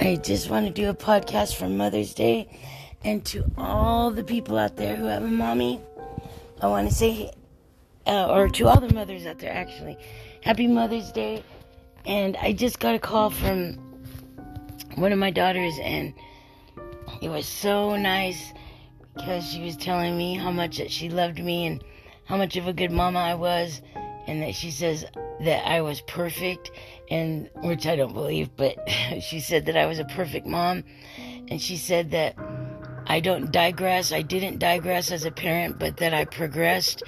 I just want to do a podcast for Mother's Day. And to all the people out there who have a mommy, I want to say, uh, or to all the mothers out there actually, Happy Mother's Day. And I just got a call from one of my daughters, and it was so nice because she was telling me how much that she loved me and how much of a good mama I was, and that she says that I was perfect, and which I don't believe, but she said that I was a perfect mom, and she said that I don't digress. I didn't digress as a parent, but that I progressed,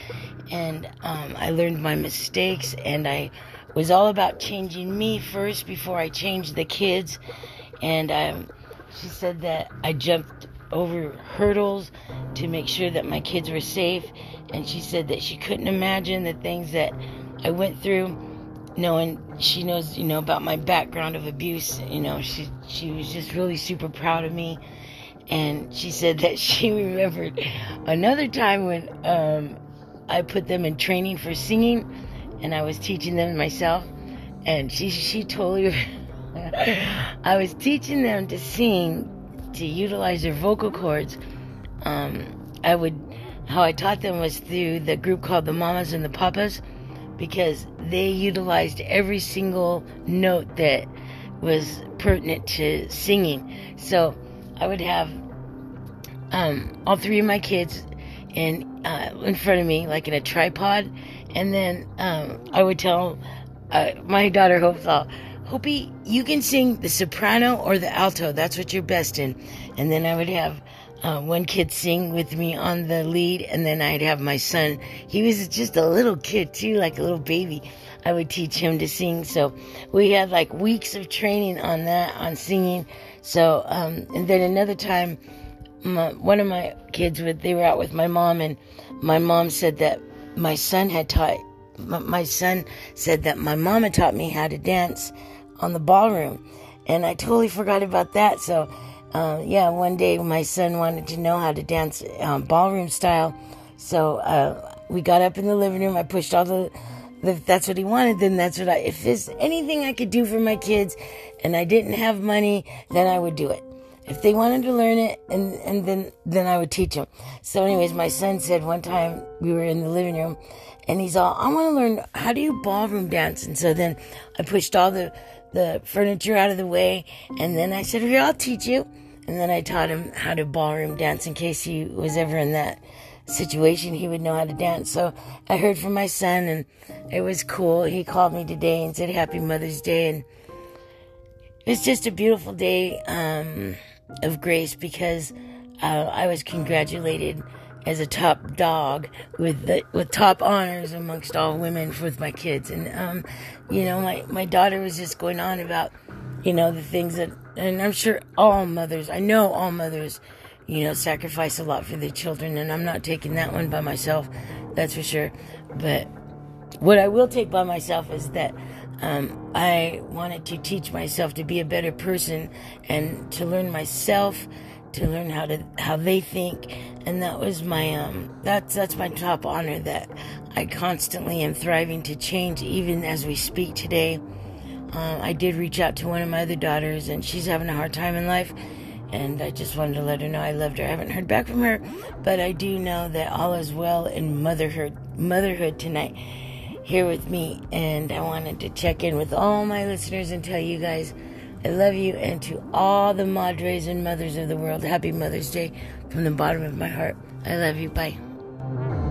and um, I learned my mistakes, and I was all about changing me first before I changed the kids, and um, she said that I jumped over hurdles to make sure that my kids were safe, and she said that she couldn't imagine the things that I went through knowing she knows you know about my background of abuse. You know she she was just really super proud of me. And she said that she remembered another time when um, I put them in training for singing and I was teaching them myself. And she she totally I was teaching them to sing to utilize their vocal cords um, I would how I taught them was through the group called the Mamas and the Papas because they utilized every single note that was pertinent to singing. So I would have um, all three of my kids in uh, in front of me, like in a tripod, and then um, I would tell uh, my daughter Hope, Hopi, you can sing the soprano or the alto. That's what you're best in. And then I would have uh, one kid sing with me on the lead, and then I'd have my son. He was just a little kid too, like a little baby. I would teach him to sing. So we had like weeks of training on that, on singing. So, um, and then another time, my, one of my kids, would, they were out with my mom, and my mom said that my son had taught. My son said that my mama taught me how to dance on the ballroom, and I totally forgot about that. So uh, yeah, one day my son wanted to know how to dance um, ballroom style. So uh, we got up in the living room. I pushed all the, that's what he wanted, then that's what I, if there's anything I could do for my kids and I didn't have money, then I would do it. If they wanted to learn it, and, and then, then I would teach them. So anyways, my son said one time we were in the living room and he's all, I want to learn, how do you ballroom dance? And so then I pushed all the, the furniture out of the way. And then I said, Here, I'll teach you. And then I taught him how to ballroom dance in case he was ever in that situation, he would know how to dance. So I heard from my son, and it was cool. He called me today and said, Happy Mother's Day. And it was just a beautiful day um, of grace because uh, I was congratulated as a top dog with the, with top honors amongst all women with my kids. And um, you know, my my daughter was just going on about you know the things that, and I'm sure all mothers, I know all mothers, you know, sacrifice a lot for their children, and I'm not taking that one by myself, that's for sure. But what I will take by myself is that. Um, I wanted to teach myself to be a better person and to learn myself to learn how to how they think and that was my um that's that's my top honor that I constantly am thriving to change even as we speak today. Um, I did reach out to one of my other daughters and she's having a hard time in life and I just wanted to let her know I loved her. I haven't heard back from her, but I do know that all is well in motherhood motherhood tonight here with me and I wanted to check in with all my listeners and tell you guys I love you, and to all the madres and mothers of the world, happy Mother's Day from the bottom of my heart. I love you. Bye.